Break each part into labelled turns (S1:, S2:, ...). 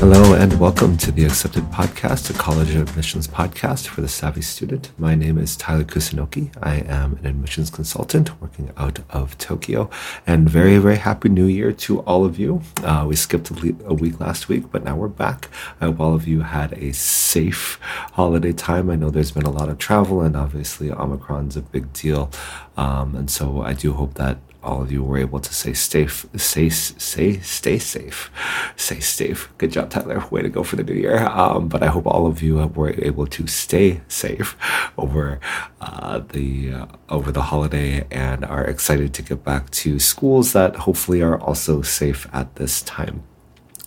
S1: Hello and welcome to the Accepted Podcast, a college admissions podcast for the savvy student. My name is Tyler Kusunoki. I am an admissions consultant working out of Tokyo. And very, very happy new year to all of you. Uh, we skipped a week last week, but now we're back. I hope all of you had a safe holiday time. I know there's been a lot of travel, and obviously Omicron's a big deal. Um, and so I do hope that all of you were able to say safe, say, say, stay safe, stay safe. Good job, Tyler. Way to go for the new year. Um, but I hope all of you were able to stay safe over uh, the uh, over the holiday and are excited to get back to schools that hopefully are also safe at this time.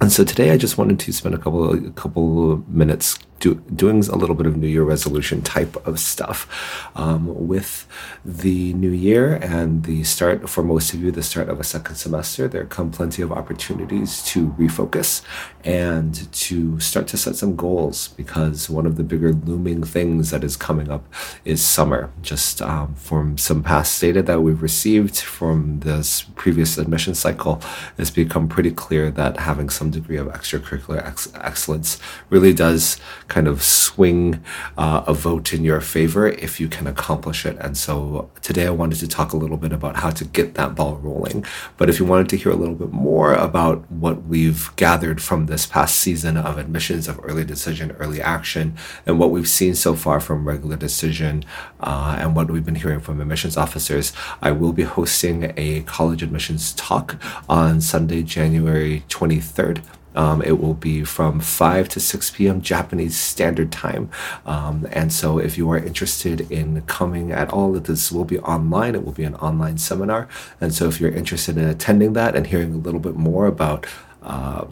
S1: And so today I just wanted to spend a couple a couple minutes do, doing a little bit of New Year resolution type of stuff. Um, with the new year and the start, for most of you, the start of a second semester, there come plenty of opportunities to refocus and to start to set some goals because one of the bigger looming things that is coming up is summer. Just um, from some past data that we've received from this previous admission cycle, it's become pretty clear that having some degree of extracurricular ex- excellence really does kind of swing uh, a vote in your favor if you can accomplish it. And so today I wanted to talk a little bit about how to get that ball rolling. But if you wanted to hear a little bit more about what we've gathered from this past season of admissions of early decision, early action, and what we've seen so far from regular decision uh, and what we've been hearing from admissions officers, I will be hosting a college admissions talk on Sunday, January 23rd. Um, it will be from 5 to 6 p.m. Japanese Standard Time. Um, and so, if you are interested in coming at all, this will be online. It will be an online seminar. And so, if you're interested in attending that and hearing a little bit more about uh,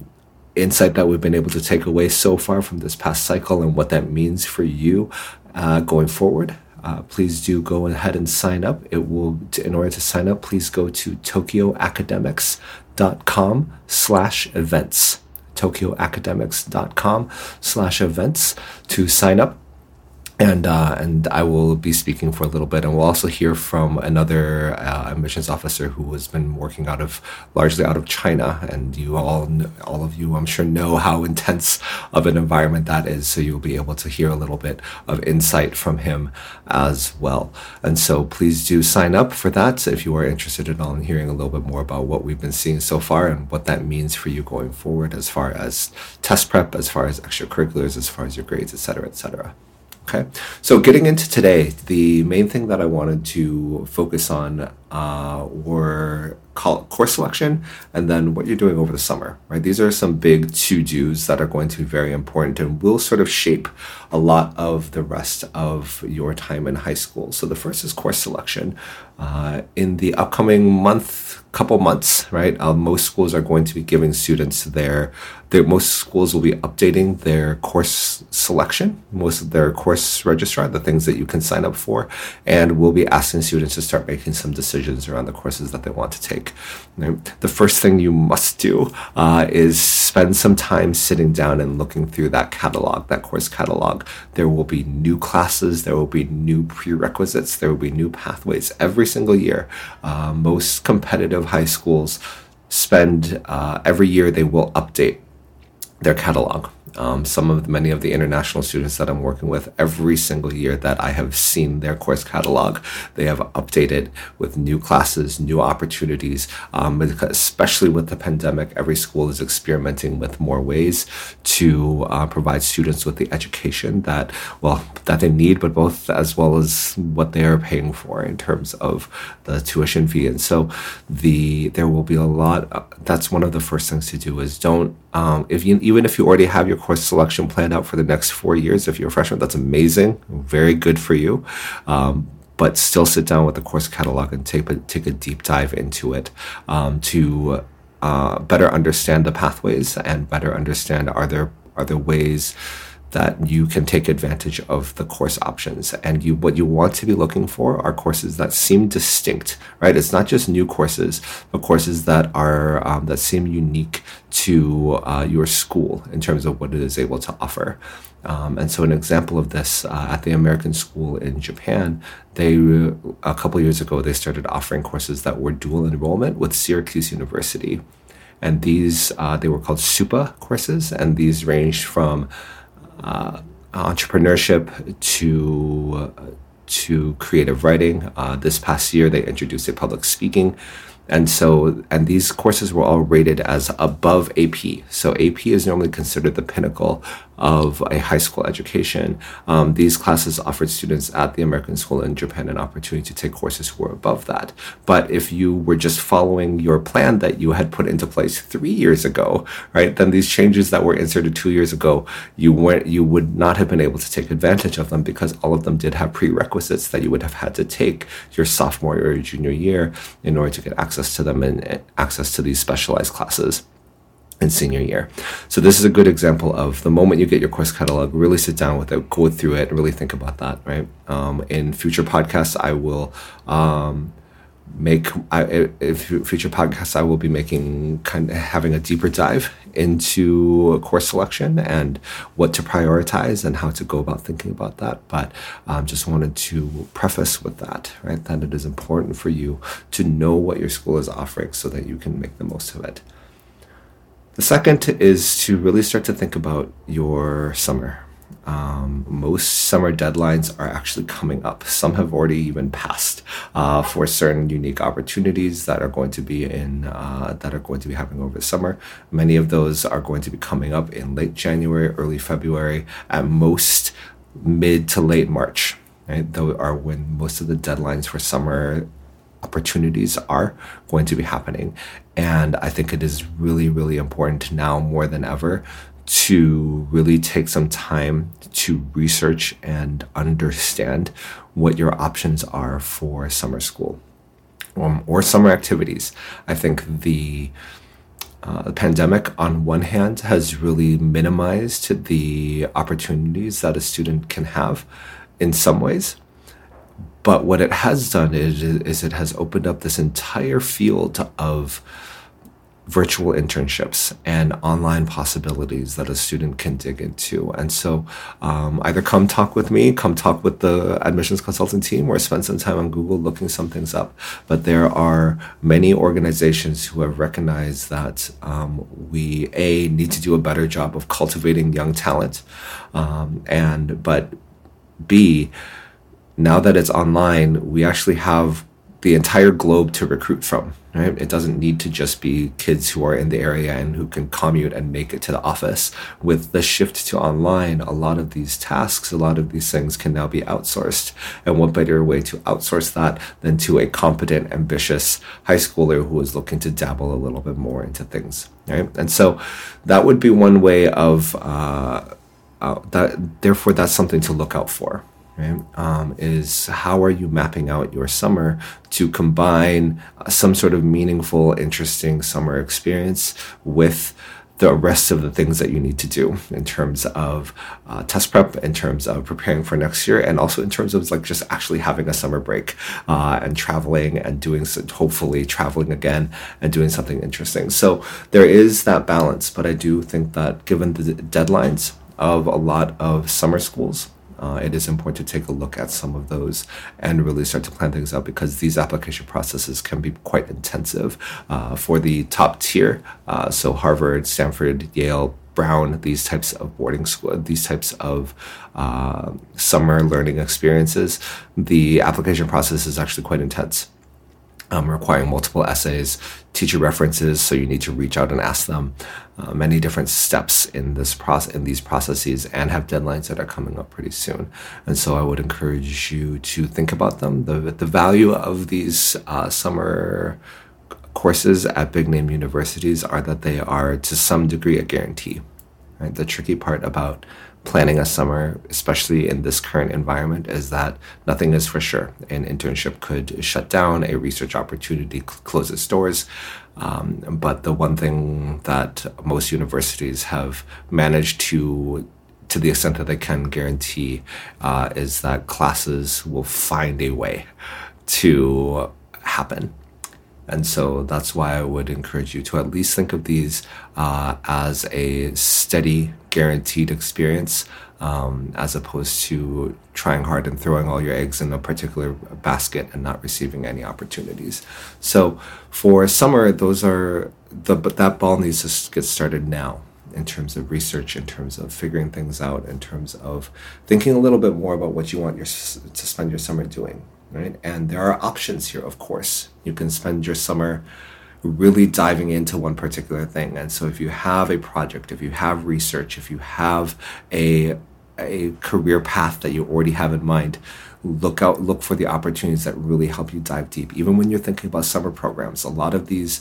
S1: insight that we've been able to take away so far from this past cycle and what that means for you uh, going forward, uh, please do go ahead and sign up. It will, in order to sign up, please go to tokyoacademics.com slash events tokyoacademics.com slash events to sign up and uh, and I will be speaking for a little bit, and we'll also hear from another uh, admissions officer who has been working out of largely out of China, and you all all of you I'm sure know how intense of an environment that is, so you'll be able to hear a little bit of insight from him as well. And so please do sign up for that if you are interested in all in hearing a little bit more about what we've been seeing so far and what that means for you going forward, as far as test prep, as far as extracurriculars, as far as your grades, etc., etc. Okay, so getting into today, the main thing that I wanted to focus on uh, were course selection and then what you're doing over the summer, right? These are some big to dos that are going to be very important and will sort of shape a lot of the rest of your time in high school. So the first is course selection. Uh, in the upcoming month, couple months, right? Uh, most schools are going to be giving students their, their, most schools will be updating their course selection, most of their course registrar, the things that you can sign up for, and we'll be asking students to start making some decisions around the courses that they want to take. The first thing you must do uh, is spend some time sitting down and looking through that catalog, that course catalog. There will be new classes, there will be new prerequisites, there will be new pathways every single year. Uh, most competitive high schools spend uh, every year they will update their catalog um, some of many of the international students that I'm working with every single year that I have seen their course catalog, they have updated with new classes, new opportunities. Um, especially with the pandemic, every school is experimenting with more ways to uh, provide students with the education that well that they need, but both as well as what they are paying for in terms of the tuition fee. And so the there will be a lot. Uh, that's one of the first things to do is don't um, if you even if you already have your course selection planned out for the next four years. If you're a freshman, that's amazing, very good for you. Um, but still sit down with the course catalog and take a, take a deep dive into it um, to uh, better understand the pathways and better understand are there are there ways that you can take advantage of the course options. And you, what you want to be looking for are courses that seem distinct, right? It's not just new courses, but courses that are um, that seem unique to uh, your school in terms of what it is able to offer. Um, and so, an example of this uh, at the American School in Japan, they a couple years ago they started offering courses that were dual enrollment with Syracuse University. And these, uh, they were called SUPA courses, and these ranged from uh, entrepreneurship to to creative writing. Uh, this past year, they introduced a public speaking and so, and these courses were all rated as above AP. So AP is normally considered the pinnacle of a high school education. Um, these classes offered students at the American School in Japan an opportunity to take courses who were above that. But if you were just following your plan that you had put into place three years ago, right, then these changes that were inserted two years ago, you weren't, you would not have been able to take advantage of them because all of them did have prerequisites that you would have had to take your sophomore or your junior year in order to get access to them and access to these specialized classes senior year. So this is a good example of the moment you get your course catalog, really sit down with it, go through it, and really think about that. Right. Um, in future podcasts, I will um, make I, in future podcasts I will be making kind of having a deeper dive into course selection and what to prioritize and how to go about thinking about that. But um, just wanted to preface with that, right? That it is important for you to know what your school is offering so that you can make the most of it. The second is to really start to think about your summer. Um, most summer deadlines are actually coming up. Some have already even passed uh, for certain unique opportunities that are going to be in uh, that are going to be happening over the summer. Many of those are going to be coming up in late January, early February, at most mid to late March. Right, those are when most of the deadlines for summer opportunities are going to be happening. And I think it is really, really important now more than ever to really take some time to research and understand what your options are for summer school um, or summer activities. I think the uh, the pandemic, on one hand, has really minimized the opportunities that a student can have in some ways. But what it has done is, is it has opened up this entire field of virtual internships and online possibilities that a student can dig into. And so um, either come talk with me, come talk with the admissions consulting team, or spend some time on Google looking some things up. But there are many organizations who have recognized that um, we, A, need to do a better job of cultivating young talent. Um, and, but B, now that it's online, we actually have the entire globe to recruit from. Right? It doesn't need to just be kids who are in the area and who can commute and make it to the office. With the shift to online, a lot of these tasks, a lot of these things can now be outsourced. And what better way to outsource that than to a competent, ambitious high schooler who is looking to dabble a little bit more into things, right? And so that would be one way of uh, uh, that. Therefore, that's something to look out for right? Um, is how are you mapping out your summer to combine uh, some sort of meaningful, interesting summer experience with the rest of the things that you need to do in terms of uh, test prep, in terms of preparing for next year, and also in terms of like just actually having a summer break uh, and traveling and doing so, hopefully traveling again and doing something interesting. So there is that balance, but I do think that given the deadlines of a lot of summer schools, uh, it is important to take a look at some of those and really start to plan things out because these application processes can be quite intensive uh, for the top tier. Uh, so Harvard, Stanford, Yale, Brown, these types of boarding school, these types of uh, summer learning experiences, the application process is actually quite intense um, requiring multiple essays, teacher references, so you need to reach out and ask them. Uh, many different steps in this process, in these processes, and have deadlines that are coming up pretty soon. And so, I would encourage you to think about them. the The value of these uh, summer courses at big name universities are that they are to some degree a guarantee. Right? The tricky part about planning a summer, especially in this current environment, is that nothing is for sure. An internship could shut down, a research opportunity cl- close its doors. Um, but the one thing that most universities have managed to to the extent that they can guarantee uh, is that classes will find a way to happen And so that's why I would encourage you to at least think of these uh, as a steady, guaranteed experience, um, as opposed to trying hard and throwing all your eggs in a particular basket and not receiving any opportunities. So for summer, those are the but that ball needs to get started now in terms of research, in terms of figuring things out, in terms of thinking a little bit more about what you want your, to spend your summer doing, right? And there are options here, of course. You can spend your summer really diving into one particular thing. And so if you have a project, if you have research, if you have a a career path that you already have in mind, look out look for the opportunities that really help you dive deep. Even when you're thinking about summer programs, a lot of these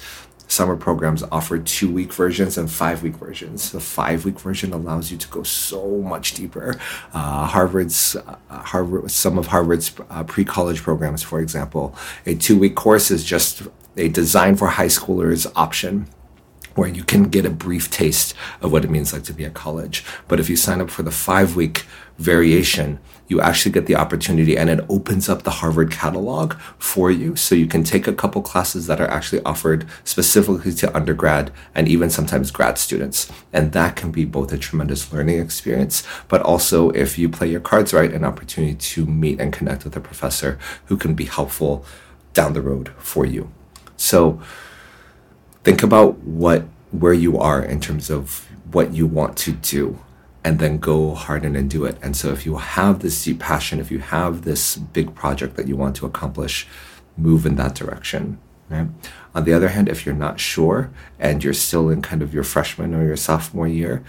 S1: summer programs offer two week versions and five week versions. The five week version allows you to go so much deeper. Uh, Harvard's uh, Harvard, some of Harvard's uh, pre college programs, for example, a two week course is just a design for high schoolers option where you can get a brief taste of what it means like to be at college. But if you sign up for the five week variation, you actually get the opportunity and it opens up the Harvard catalog for you. So you can take a couple classes that are actually offered specifically to undergrad and even sometimes grad students. And that can be both a tremendous learning experience, but also if you play your cards right, an opportunity to meet and connect with a professor who can be helpful down the road for you. So think about what where you are in terms of what you want to do and then go hard and do it. And so if you have this deep passion, if you have this big project that you want to accomplish, move in that direction. Right? On the other hand, if you're not sure and you're still in kind of your freshman or your sophomore year,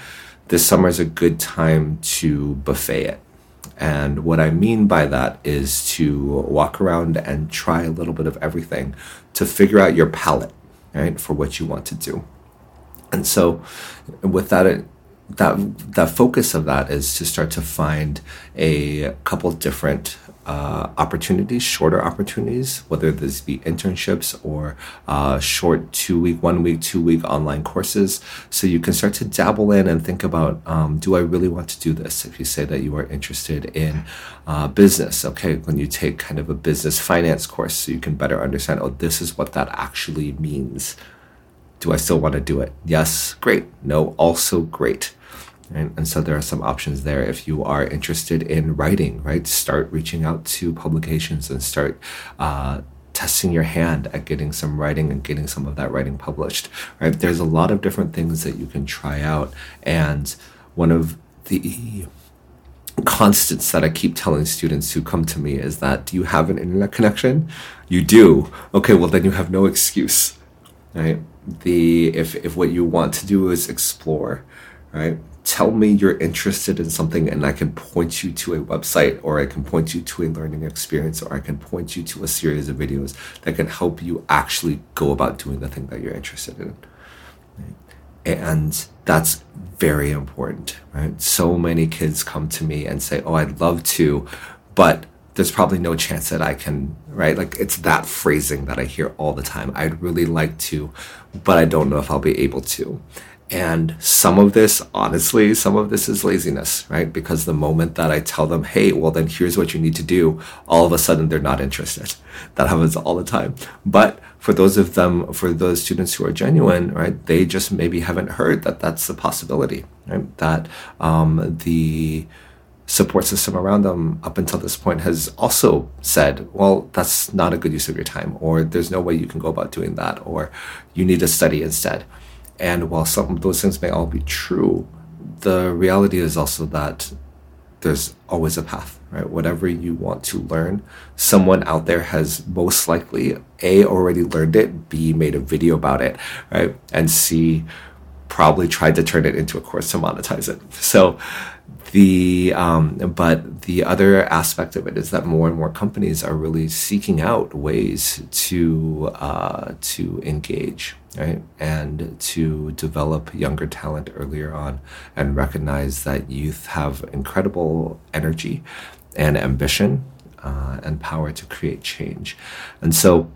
S1: this summer is a good time to buffet it. And what I mean by that is to walk around and try a little bit of everything to figure out your palette, right, for what you want to do. And so, with that that that focus of that is to start to find a couple different uh, opportunities, shorter opportunities, whether this be internships or uh, short two week, one week, two week online courses. So you can start to dabble in and think about um, do I really want to do this? If you say that you are interested in uh, business, okay, when you take kind of a business finance course, so you can better understand, oh, this is what that actually means do I still want to do it? Yes, great. No, also great. Right? And so there are some options there. If you are interested in writing, right, start reaching out to publications and start uh, testing your hand at getting some writing and getting some of that writing published. Right? There's a lot of different things that you can try out, and one of the constants that I keep telling students who come to me is that do you have an internet connection? You do. Okay, well then you have no excuse. Right? the if if what you want to do is explore, right? Tell me you're interested in something and I can point you to a website or I can point you to a learning experience or I can point you to a series of videos that can help you actually go about doing the thing that you're interested in. And that's very important, right? So many kids come to me and say, Oh, I'd love to, but there's probably no chance that I can, right? Like it's that phrasing that I hear all the time. I'd really like to, but I don't know if I'll be able to. And some of this, honestly, some of this is laziness, right? Because the moment that I tell them, hey, well, then here's what you need to do, all of a sudden they're not interested. That happens all the time. But for those of them, for those students who are genuine, right, they just maybe haven't heard that that's a possibility, right? That um, the, support system around them up until this point has also said, well, that's not a good use of your time, or there's no way you can go about doing that, or you need to study instead. And while some of those things may all be true, the reality is also that there's always a path, right? Whatever you want to learn, someone out there has most likely A, already learned it, B, made a video about it, right? And C, probably tried to turn it into a course to monetize it. So the um, but the other aspect of it is that more and more companies are really seeking out ways to uh, to engage right and to develop younger talent earlier on and recognize that youth have incredible energy and ambition uh, and power to create change and so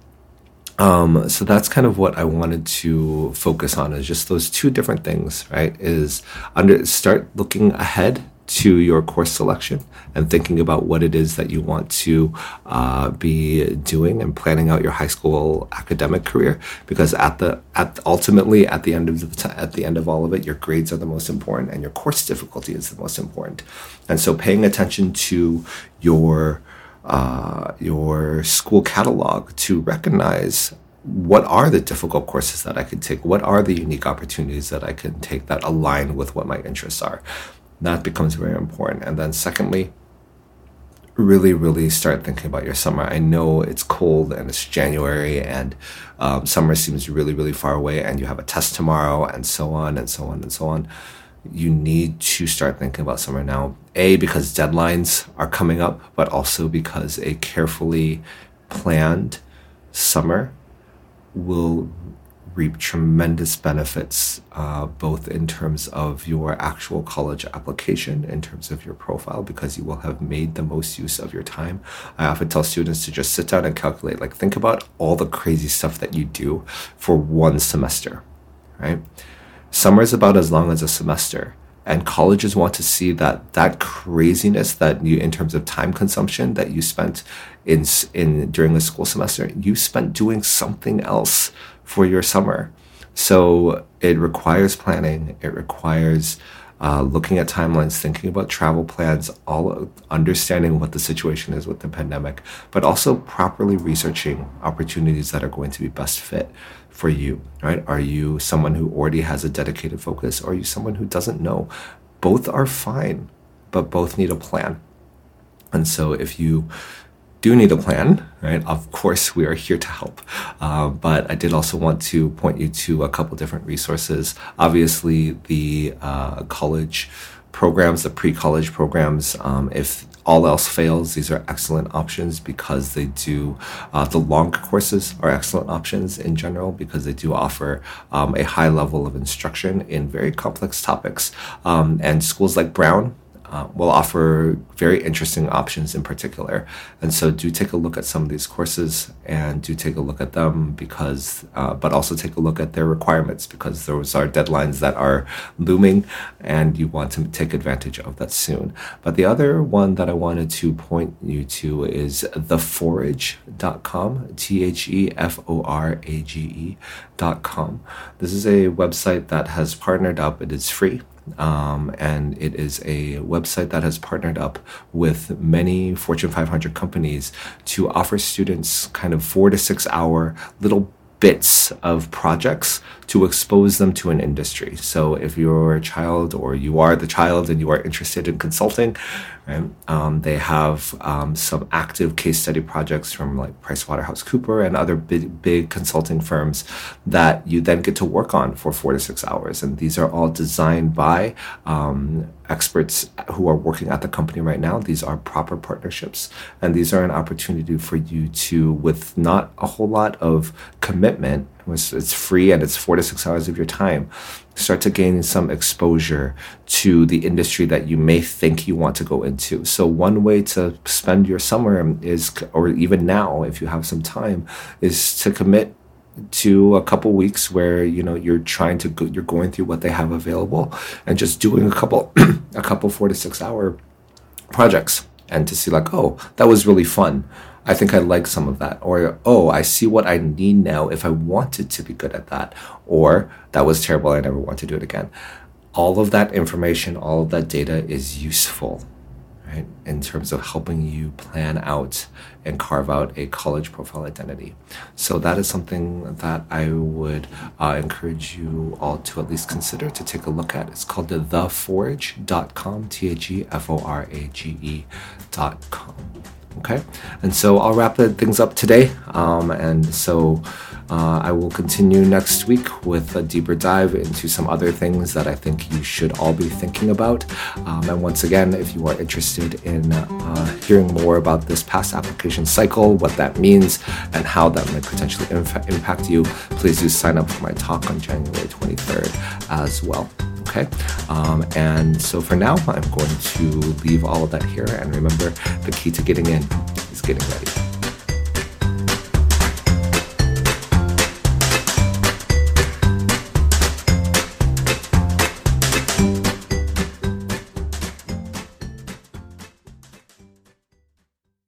S1: um, so that's kind of what I wanted to focus on is just those two different things, right? Is under start looking ahead to your course selection and thinking about what it is that you want to uh, be doing and planning out your high school academic career because at the at ultimately at the end of the t- at the end of all of it your grades are the most important and your course difficulty is the most important and so paying attention to your uh, your school catalog to recognize what are the difficult courses that I could take? What are the unique opportunities that I can take that align with what my interests are? That becomes very important. And then, secondly, really, really start thinking about your summer. I know it's cold and it's January and um, summer seems really, really far away, and you have a test tomorrow, and so on and so on and so on. You need to start thinking about summer now. A, because deadlines are coming up, but also because a carefully planned summer will reap tremendous benefits, uh, both in terms of your actual college application, in terms of your profile, because you will have made the most use of your time. I often tell students to just sit down and calculate, like, think about all the crazy stuff that you do for one semester, right? Summer is about as long as a semester and colleges want to see that that craziness that you in terms of time consumption that you spent in in during the school semester you spent doing something else for your summer. So it requires planning it requires uh, looking at timelines, thinking about travel plans, all understanding what the situation is with the pandemic, but also properly researching opportunities that are going to be best fit for you, right? Are you someone who already has a dedicated focus or are you someone who doesn't know? Both are fine, but both need a plan. And so if you do need a plan, right? Of course, we are here to help. Uh, but I did also want to point you to a couple different resources. Obviously, the uh, college programs, the pre college programs, um, if all else fails, these are excellent options because they do, uh, the longer courses are excellent options in general because they do offer um, a high level of instruction in very complex topics. Um, and schools like Brown, uh, will offer very interesting options in particular. And so do take a look at some of these courses and do take a look at them because, uh, but also take a look at their requirements because those are deadlines that are looming and you want to take advantage of that soon. But the other one that I wanted to point you to is theforage.com, T H E F O R A G E.com. This is a website that has partnered up, it is free um, and it is a website that has partnered up with many Fortune 500 companies to offer students kind of four to six hour little bits of projects to expose them to an industry. So if you're a child or you are the child and you are interested in consulting, right, um, they have um, some active case study projects from like PricewaterhouseCooper and other big, big consulting firms that you then get to work on for four to six hours. And these are all designed by um, experts who are working at the company right now. These are proper partnerships, and these are an opportunity for you to, with not a whole lot of commitment, it's free and it's four to six hours of your time, start to gain some exposure to the industry that you may think you want to go into. So, one way to spend your summer is, or even now, if you have some time, is to commit to a couple weeks where you know you're trying to go, you're going through what they have available and just doing a couple a couple four to six hour projects and to see like oh that was really fun. I think i like some of that. Or oh i see what i need now if i wanted to be good at that. Or that was terrible i never want to do it again. All of that information all of that data is useful right? In terms of helping you plan out and carve out a college profile identity. So that is something that I would uh, encourage you all to at least consider to take a look at. It's called the theforage.com, T H E F O R A G E.com. Okay. And so I'll wrap things up today. Um, and so uh, I will continue next week with a deeper dive into some other things that I think you should all be thinking about. Um, and once again, if you are interested in uh, hearing more about this past application cycle, what that means, and how that might potentially inf- impact you, please do sign up for my talk on January 23rd as well. Okay. Um, and so for now, I'm going to leave all of that here. And remember, the key to getting in is getting ready.